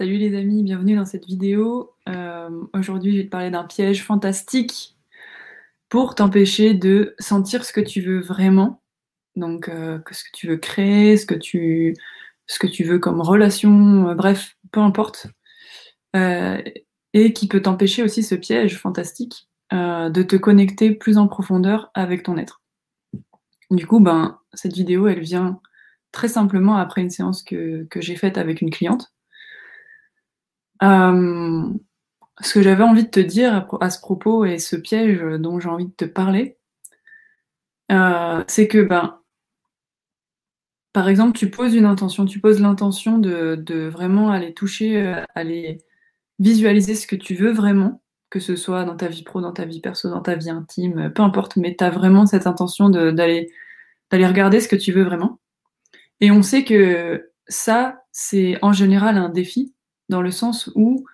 Salut les amis, bienvenue dans cette vidéo. Euh, aujourd'hui, je vais te parler d'un piège fantastique pour t'empêcher de sentir ce que tu veux vraiment. Donc, euh, ce que tu veux créer, ce que tu, ce que tu veux comme relation, euh, bref, peu importe. et qui peut t'empêcher aussi ce piège fantastique de te connecter plus en profondeur avec ton être. Du coup, ben, cette vidéo, elle vient très simplement après une séance que, que j'ai faite avec une cliente euh, ce que j'avais envie de te dire à, ce propos et ce piège dont j'ai envie de te parler, euh, c'est que, ben, par exemple, tu poses une intention, tu poses l'intention de, vraiment aller toucher, euh, aller visualiser ce que tu veux vraiment, que ce soit dans ta vie pro, dans ta vie perso, dans ta vie intime, peu importe, mais tu as vraiment cette intention d'aller regarder ce que tu veux vraiment. Et on sait que ça, c'est en général un défi dans le sens où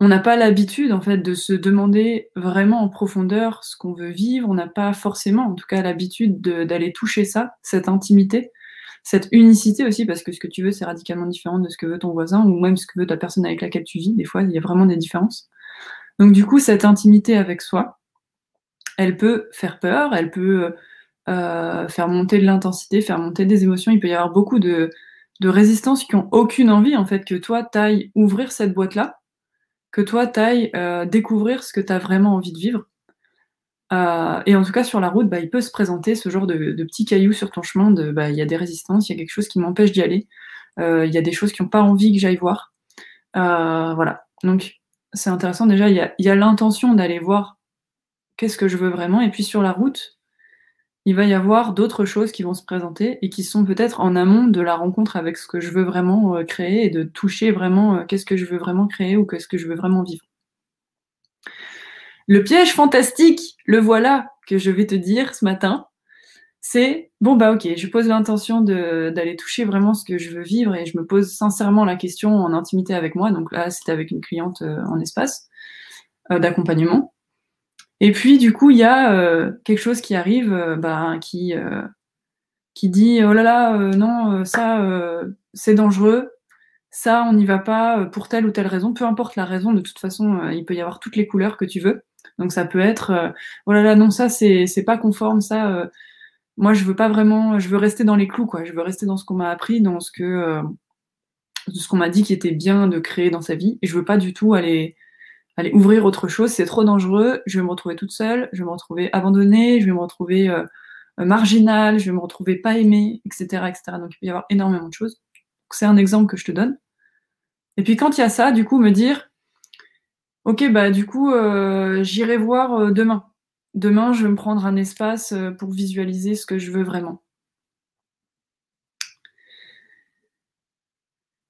on n'a pas l'habitude en fait de se demander vraiment en profondeur ce qu'on veut vivre, on n'a pas forcément en tout cas l'habitude d'aller toucher ça, cette intimité, cette unicité aussi parce que ce que tu veux c'est radicalement différent de ce que veut ton voisin ou même ce que veut ta personne avec laquelle tu vis, des fois il y a vraiment des différences. Donc du coup cette intimité avec soi, elle peut faire peur, elle peut euh, faire monter de l'intensité, faire monter des émotions, il peut y avoir beaucoup de, de résistance qui ont aucune envie en fait que toi t'ailles ouvrir cette boîte là, que toi t'ailles euh, découvrir ce que tu as vraiment envie de vivre. Euh, et en tout cas sur la route, bah, il peut se présenter ce genre de, petits cailloux sur ton chemin. De, bah, il y a des résistances, il y a quelque chose qui m'empêche d'y aller, euh, il y a des choses qui n'ont pas envie que j'aille voir. voilà. Donc c'est intéressant déjà. Il y a, y a l'intention d'aller voir qu'est-ce que je veux vraiment, et puis sur la route, il va y avoir d'autres choses qui vont se présenter et qui sont peut-être en amont de la rencontre avec ce que je veux vraiment euh, créer et de toucher vraiment euh, qu'est-ce que je veux vraiment créer ou qu'est-ce que je veux vraiment vivre. Le piège fantastique, le voilà que je vais te dire ce matin, c'est bon bah ok, je pose l'intention d'aller toucher vraiment ce que je veux vivre et je me pose sincèrement la question en intimité avec moi. Donc là, c'était avec une cliente euh, en espace d'accompagnement. Et puis, du coup, il y a euh, quelque chose qui arrive, euh, bah, qui, euh, qui dit Oh là là, non, ça, c'est dangereux, ça, on n'y va pas pour telle ou telle raison, peu importe la raison, de toute façon, il peut y avoir toutes les couleurs que tu veux. Donc, ça peut être Oh là là, non, ça, c'est pas conforme, ça, moi, je veux pas vraiment, je veux rester dans les clous, quoi. Je veux rester dans ce qu'on m'a appris, dans ce que. ce qu'on m'a dit qui était bien de créer dans sa vie. Et je veux pas du tout aller aller ouvrir autre chose, c'est trop dangereux, je vais me retrouver toute seule, je vais me retrouver abandonnée, je vais me retrouver euh, euh, marginale, je vais me retrouver pas aimée, etc., etc. Donc il peut y avoir énormément de choses. C'est un exemple que je te donne. Et puis quand il y a ça, du coup, me dire, ok, bah du coup, euh, j'irai voir demain. Demain, je vais me prendre un espace pour visualiser ce que je veux vraiment.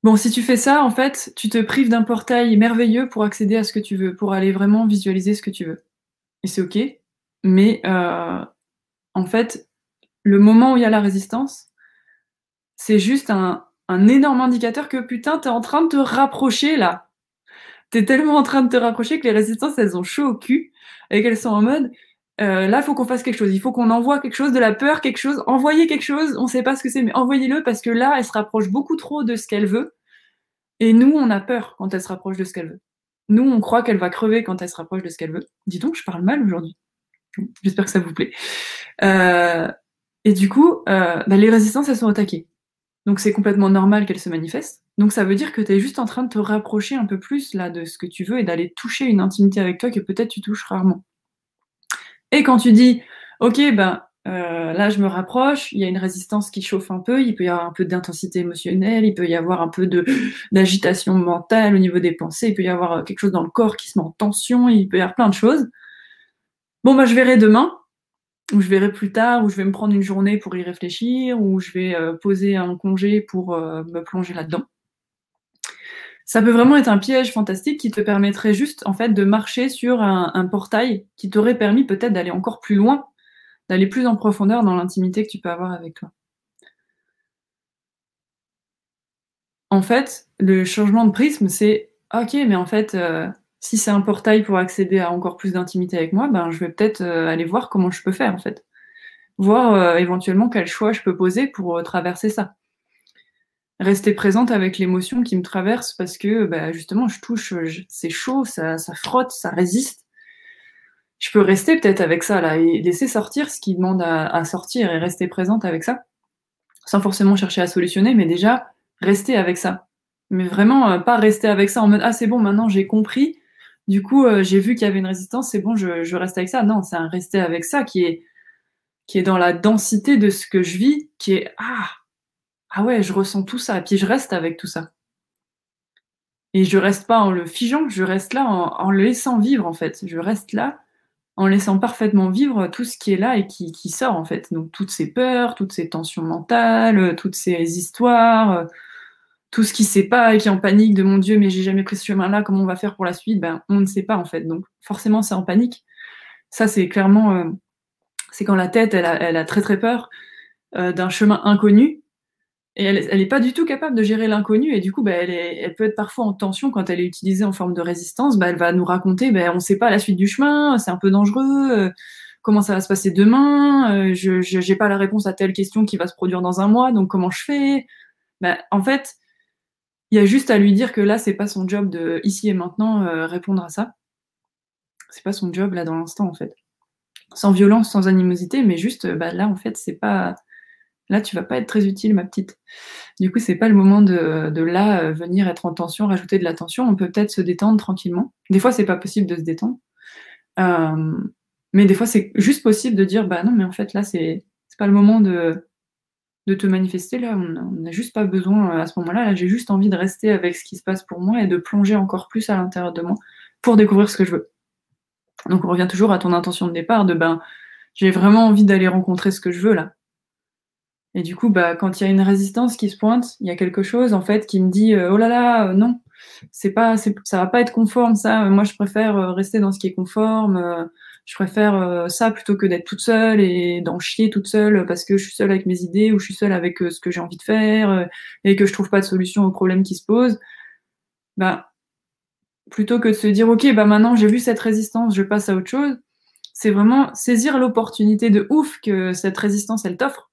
Bon, si tu fais ça, en fait, tu te prives d'un portail merveilleux pour accéder à ce que tu veux, pour aller vraiment visualiser ce que tu veux. Et c'est OK. Mais euh, en fait, le moment où il y a la résistance, c'est juste un, énorme indicateur que putain, t'es en train de te rapprocher là. T'es tellement en train de te rapprocher que les résistances, elles ont chaud au cul et qu'elles sont en mode euh, là, il faut qu'on fasse quelque chose. Il faut qu'on envoie quelque chose, de la peur, quelque chose, envoyer quelque chose. On ne sait pas ce que c'est, mais envoyez-le parce que là, elle se rapproche beaucoup trop de ce qu'elle veut. Et nous, on a peur quand elle se rapproche de ce qu'elle veut. Nous, on croit qu'elle va crever quand elle se rapproche de ce qu'elle veut. Dis donc, je parle mal aujourd'hui. J'espère que ça vous plaît. Euh, et du coup, euh, bah, les résistances, elles sont attaquées. Donc c'est complètement normal qu'elles se manifestent. Donc ça veut dire que tu es juste en train de te rapprocher un peu plus là de ce que tu veux et d'aller toucher une intimité avec toi que peut-être tu touches rarement. Et quand tu dis, ok, ben euh, là je me rapproche, il y a une résistance qui chauffe un peu, il peut y avoir un peu d'intensité émotionnelle, il peut y avoir un peu d'agitation mentale au niveau des pensées, il peut y avoir euh, quelque chose dans le corps qui se met en tension, il peut y avoir plein de choses. Bon, bah, je verrai demain, ou je verrai plus tard, ou je vais me prendre une journée pour y réfléchir, ou je vais euh, poser un congé pour me plonger là-dedans ça peut vraiment être un piège fantastique qui te permettrait juste en fait de marcher sur un, portail qui t'aurait permis peut-être d'aller encore plus loin, d'aller plus en profondeur dans l'intimité que tu peux avoir avec toi. En fait, le changement de prisme, c'est ok, mais en fait, euh, si c'est un portail pour accéder à encore plus d'intimité avec moi, ben je vais peut-être euh, aller voir comment je peux faire en fait, voir euh, éventuellement quel choix je peux poser pour traverser ça. Rester présente avec l'émotion qui me traverse parce que bah, justement je touche, c'est chaud, ça, ça frotte, ça résiste. Je peux rester peut-être avec ça là et laisser sortir ce qui demande à, sortir et rester présente avec ça, sans forcément chercher à solutionner, mais déjà rester avec ça. Mais vraiment euh, pas rester avec ça en mode ah c'est bon maintenant j'ai compris, du coup euh, j'ai vu qu'il y avait une résistance, c'est bon je, je reste avec ça. Non, c'est un rester avec ça qui est qui est dans la densité de ce que je vis, qui est ah ah ouais, je ressens tout ça, et puis je reste avec tout ça. Et je reste pas en le figeant, je reste là en, le laissant vivre en fait. Je reste là en laissant parfaitement vivre tout ce qui est là et qui, qui sort en fait. Donc toutes ces peurs, toutes ces tensions mentales, toutes ces histoires, tout ce qui sait pas et qui est en panique de mon Dieu, mais j'ai jamais pris ce chemin-là, comment on va faire pour la suite? Ben on ne sait pas en fait. Donc forcément c'est en panique. Ça c'est clairement, euh, c'est quand la tête elle a, très très peur euh, d'un chemin inconnu et elle, elle est pas du tout capable de gérer l'inconnu et du coup, bah, elle, est, elle peut être parfois en tension quand elle est utilisée en forme de résistance. Bah, elle va nous raconter, bah, on ne sait pas la suite du chemin, c'est un peu dangereux. Euh, comment ça va se passer demain euh, Je n'ai pas la réponse à telle question qui va se produire dans un mois, donc comment je fais? Bah, En fait, il y a juste à lui dire que là, c'est pas son job de ici et maintenant euh, répondre à ça. C'est pas son job là dans l'instant en fait. Sans violence, sans animosité, mais juste bah, là en fait, c'est pas Là, tu vas pas être très utile, ma petite. Du coup, c'est pas le moment de, de, là euh, venir être en tension, rajouter de la tension. On peut peut-être se détendre tranquillement. Des fois, c'est pas possible de se détendre. Euh, mais des fois, c'est juste possible de dire, bah non, mais en fait, là, c'est pas le moment de, de te manifester. Là, on n'a juste pas besoin euh, à ce moment-là. Là, j'ai juste envie de rester avec ce qui se passe pour moi et de plonger encore plus à l'intérieur de moi pour découvrir ce que je veux. Donc, on revient toujours à ton intention de départ de, ben, j'ai vraiment envie d'aller rencontrer ce que je veux là. Et du coup, bah, quand il y a une résistance qui se pointe, il y a quelque chose en fait qui me dit euh, oh là là, euh, non, c'est pas, ça va pas être conforme ça. Moi, je préfère euh, rester dans ce qui est conforme. je préfère ça plutôt que d'être toute seule et d'en chier toute seule parce que je suis seule avec mes idées ou je suis seule avec ce que j'ai envie de faire et que je trouve pas de solution aux problèmes qui se posent. Bah, plutôt que de se dire ok, bah maintenant j'ai vu cette résistance, je passe à autre chose. C'est vraiment saisir l'opportunité de ouf que cette résistance elle t'offre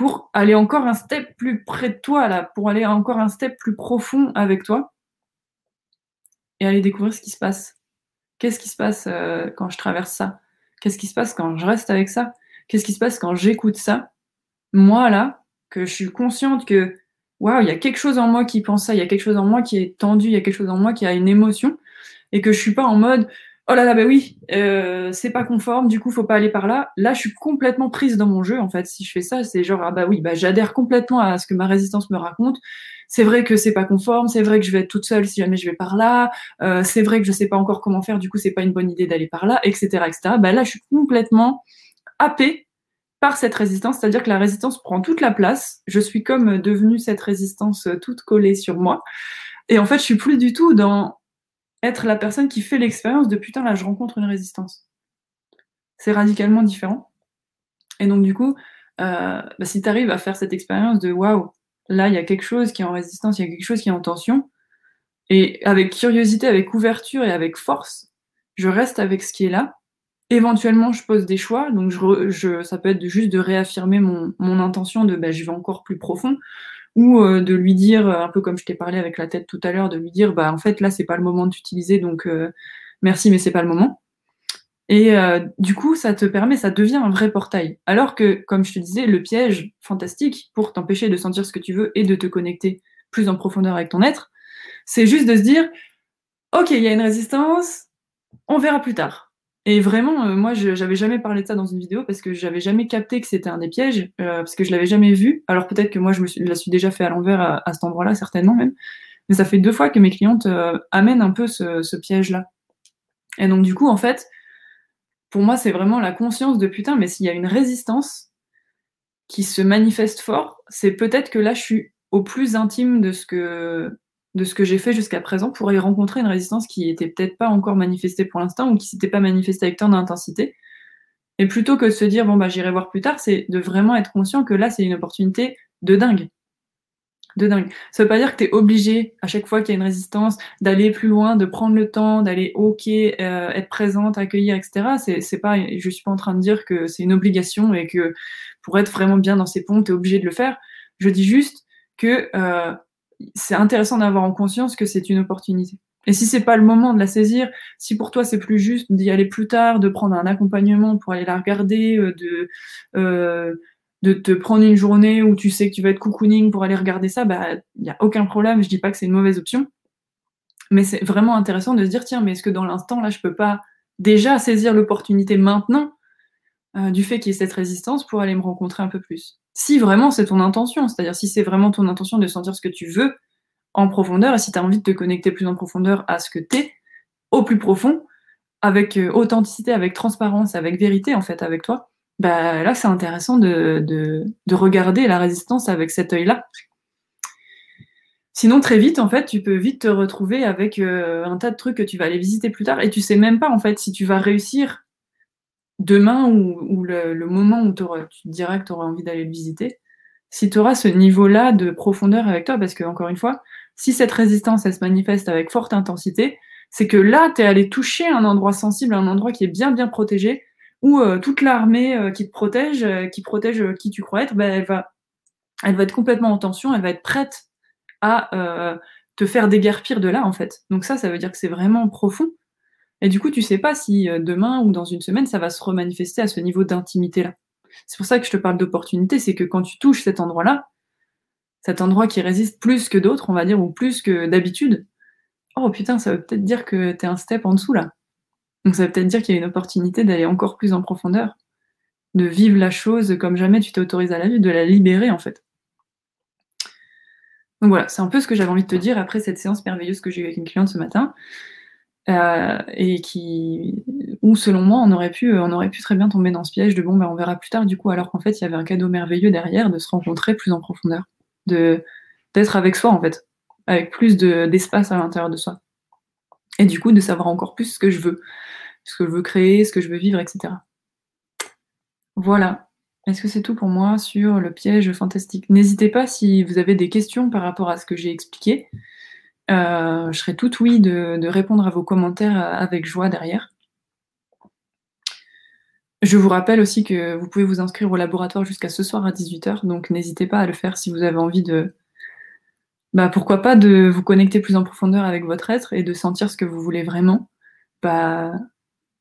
pour aller encore un step plus près de toi, là, pour aller encore un step plus profond avec toi et aller découvrir ce qui se passe. Qu'est-ce qui se passe euh, quand je traverse ça? Qu'est-ce qui se passe quand je reste avec ça? Qu'est-ce qui se passe quand j'écoute ça? Moi, là, que je suis consciente que, waouh, il y a quelque chose en moi qui pense ça, il y a quelque chose en moi qui est tendu, il y a quelque chose en moi qui a une émotion, et que je suis pas en mode, oh là là, bah oui, euh, c'est pas conforme, du coup, faut pas aller par là. Là, je suis complètement prise dans mon jeu, en fait. Si je fais ça, c'est genre, ah bah oui, bah j'adhère complètement à ce que ma résistance me raconte. C'est vrai que c'est pas conforme, c'est vrai que je vais être toute seule si jamais je vais par là, euh, c'est vrai que je sais pas encore comment faire, du coup, c'est pas une bonne idée d'aller par là, etc., etc. Bah là, je suis complètement happée par cette résistance, c'est-à-dire que la résistance prend toute la place. Je suis comme devenue cette résistance toute collée sur moi. Et en fait, je suis plus du tout dans être la personne qui fait l'expérience de putain, là, je rencontre une résistance. C'est radicalement différent. Et donc, du coup, euh, bah, si tu arrives à faire cette expérience de waouh, là, il y a quelque chose qui est en résistance, il y a quelque chose qui est en tension, et avec curiosité, avec ouverture et avec force, je reste avec ce qui est là. Éventuellement, je pose des choix, donc je, ça peut être juste de réaffirmer mon, intention de bah, je vais encore plus profond, ou euh, de lui dire, euh, un peu comme je t'ai parlé avec la tête tout à l'heure, de lui dire, bah en fait là c'est pas le moment d'utiliser, donc euh, merci mais c'est pas le moment. Et du coup, ça te permet, ça devient un vrai portail. Alors que, comme je te disais, le piège fantastique pour t'empêcher de sentir ce que tu veux et de te connecter plus en profondeur avec ton être, c'est juste de se dire, ok, il y a une résistance, on verra plus tard. Et vraiment, euh, moi, je j'avais jamais parlé de ça dans une vidéo parce que j'avais jamais capté que c'était un des pièges, euh, parce que je l'avais jamais vu. Alors peut-être que moi, je me suis, la suis déjà fait à l'envers à, cet endroit-là, certainement même. Mais ça fait deux fois que mes clientes euh, amènent un peu ce, piège-là. Et donc du coup, en fait, pour moi, c'est vraiment la conscience de putain, mais s'il y a une résistance qui se manifeste fort, c'est peut-être que là, je suis au plus intime de ce que de ce que j'ai fait jusqu'à présent pour y rencontrer une résistance qui était peut-être pas encore manifestée pour l'instant ou qui s'était pas manifestée avec tant d'intensité. Et plutôt que de se dire bon bah j'irai voir plus tard, c'est de vraiment être conscient que là c'est une opportunité de dingue. De dingue. Ça veut pas dire que tu es obligé, à chaque fois qu'il y a une résistance, d'aller plus loin, de prendre le temps, d'aller ok, euh, être présente, accueillir, etc. C'est, c'est pas, je suis pas en train de dire que c'est une obligation et que pour être vraiment bien dans ces ponts, tu es obligé de le faire. Je dis juste que euh, c'est intéressant d'avoir en conscience que c'est une opportunité. Et si c'est pas le moment de la saisir, si pour toi c'est plus juste d'y aller plus tard, de prendre un accompagnement pour aller la regarder, euh, de euh, de te prendre une journée où tu sais que tu vas être cocooning pour aller regarder ça, bah il y a aucun problème. Je dis pas que c'est une mauvaise option, mais c'est vraiment intéressant de se dire tiens, mais est-ce que dans l'instant là, je peux pas déjà saisir l'opportunité maintenant euh, du fait qu'il y ait cette résistance pour aller me rencontrer un peu plus? Si vraiment c'est ton intention, c'est-à-dire si c'est vraiment ton intention de sentir ce que tu veux, en profondeur et si tu as envie de te connecter plus en profondeur à ce que tu es, au plus profond, avec euh, authenticité, avec transparence, avec vérité en fait avec toi, bah là c'est intéressant de, de, de, regarder la résistance avec cet œil-là. Sinon très vite en fait tu peux vite te retrouver avec euh, un tas de trucs que tu vas aller visiter plus tard et tu sais même pas en fait si tu vas réussir demain ou, le, moment où tu te diras que tu auras envie d'aller le visiter, si tu auras ce niveau-là de profondeur avec toi, parce que encore une fois, si cette résistance, elle se manifeste avec forte intensité, c'est que là, tu es allé toucher un endroit sensible, un endroit qui est bien, bien protégé, où euh, toute l'armée euh, qui te protège, euh, qui protège qui tu crois être, ben, elle, va, elle va être complètement en tension, elle va être prête à te faire déguerpir de là, en fait. Donc ça, ça veut dire que c'est vraiment profond. Et du coup, tu sais pas si demain ou dans une semaine, ça va se remanifester à ce niveau d'intimité-là. C'est pour ça que je te parle d'opportunité, c'est que quand tu touches cet endroit-là, cet endroit qui résiste plus que d'autres, on va dire, ou plus que d'habitude, oh putain, ça veut peut-être dire que t'es un step en dessous là. Donc ça veut peut-être dire qu'il y a une opportunité d'aller encore plus en profondeur, de vivre la chose comme jamais tu t'autorises à la vivre, de la libérer en fait. Donc voilà, c'est un peu ce que j'avais envie de te dire après cette séance merveilleuse que j'ai eue avec une cliente ce matin. Euh, et qui, où selon moi, on aurait pu, on aurait pu très bien tomber dans ce piège de bon, ben, on verra plus tard, du coup, alors qu'en fait, il y avait un cadeau merveilleux derrière de se rencontrer plus en profondeur de d'être avec soi en fait, avec plus d'espace à l'intérieur de soi. Et du coup, de savoir encore plus ce que je veux, ce que je veux créer, ce que je veux vivre, etc. Voilà. Est-ce que c'est tout pour moi sur le piège fantastique? N'hésitez pas si vous avez des questions par rapport à ce que j'ai expliqué. Euh, je serai toute oui de, de, répondre à vos commentaires avec joie derrière. Je vous rappelle aussi que vous pouvez vous inscrire au laboratoire jusqu'à ce soir à 18h, donc n'hésitez pas à le faire si vous avez envie de... Bah, pourquoi pas de vous connecter plus en profondeur avec votre être et de sentir ce que vous voulez vraiment. Bah,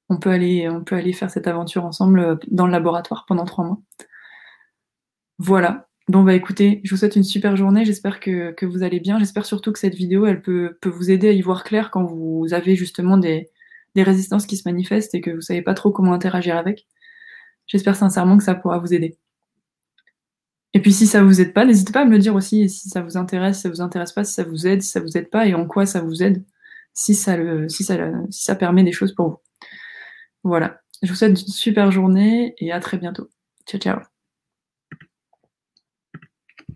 on peut aller, on peut aller faire cette aventure ensemble euh, dans le laboratoire pendant trois mois. Voilà. Bon bah écoutez, je vous souhaite une super journée, j'espère que, que, vous allez bien, j'espère surtout que cette vidéo elle peut, peut, vous aider à y voir clair quand vous avez justement des, des résistances qui se manifestent et que vous savez pas trop comment interagir avec. J'espère sincèrement que ça pourra vous aider. Et puis si ça vous aide pas, n'hésitez pas à me le dire aussi si ça vous intéresse, si ça vous intéresse pas, si ça vous aide, si ça vous aide pas et en quoi ça vous aide, si ça, le, si ça, si ça permet des choses pour vous. Voilà. Je vous souhaite une super journée et à très bientôt. Ciao ciao.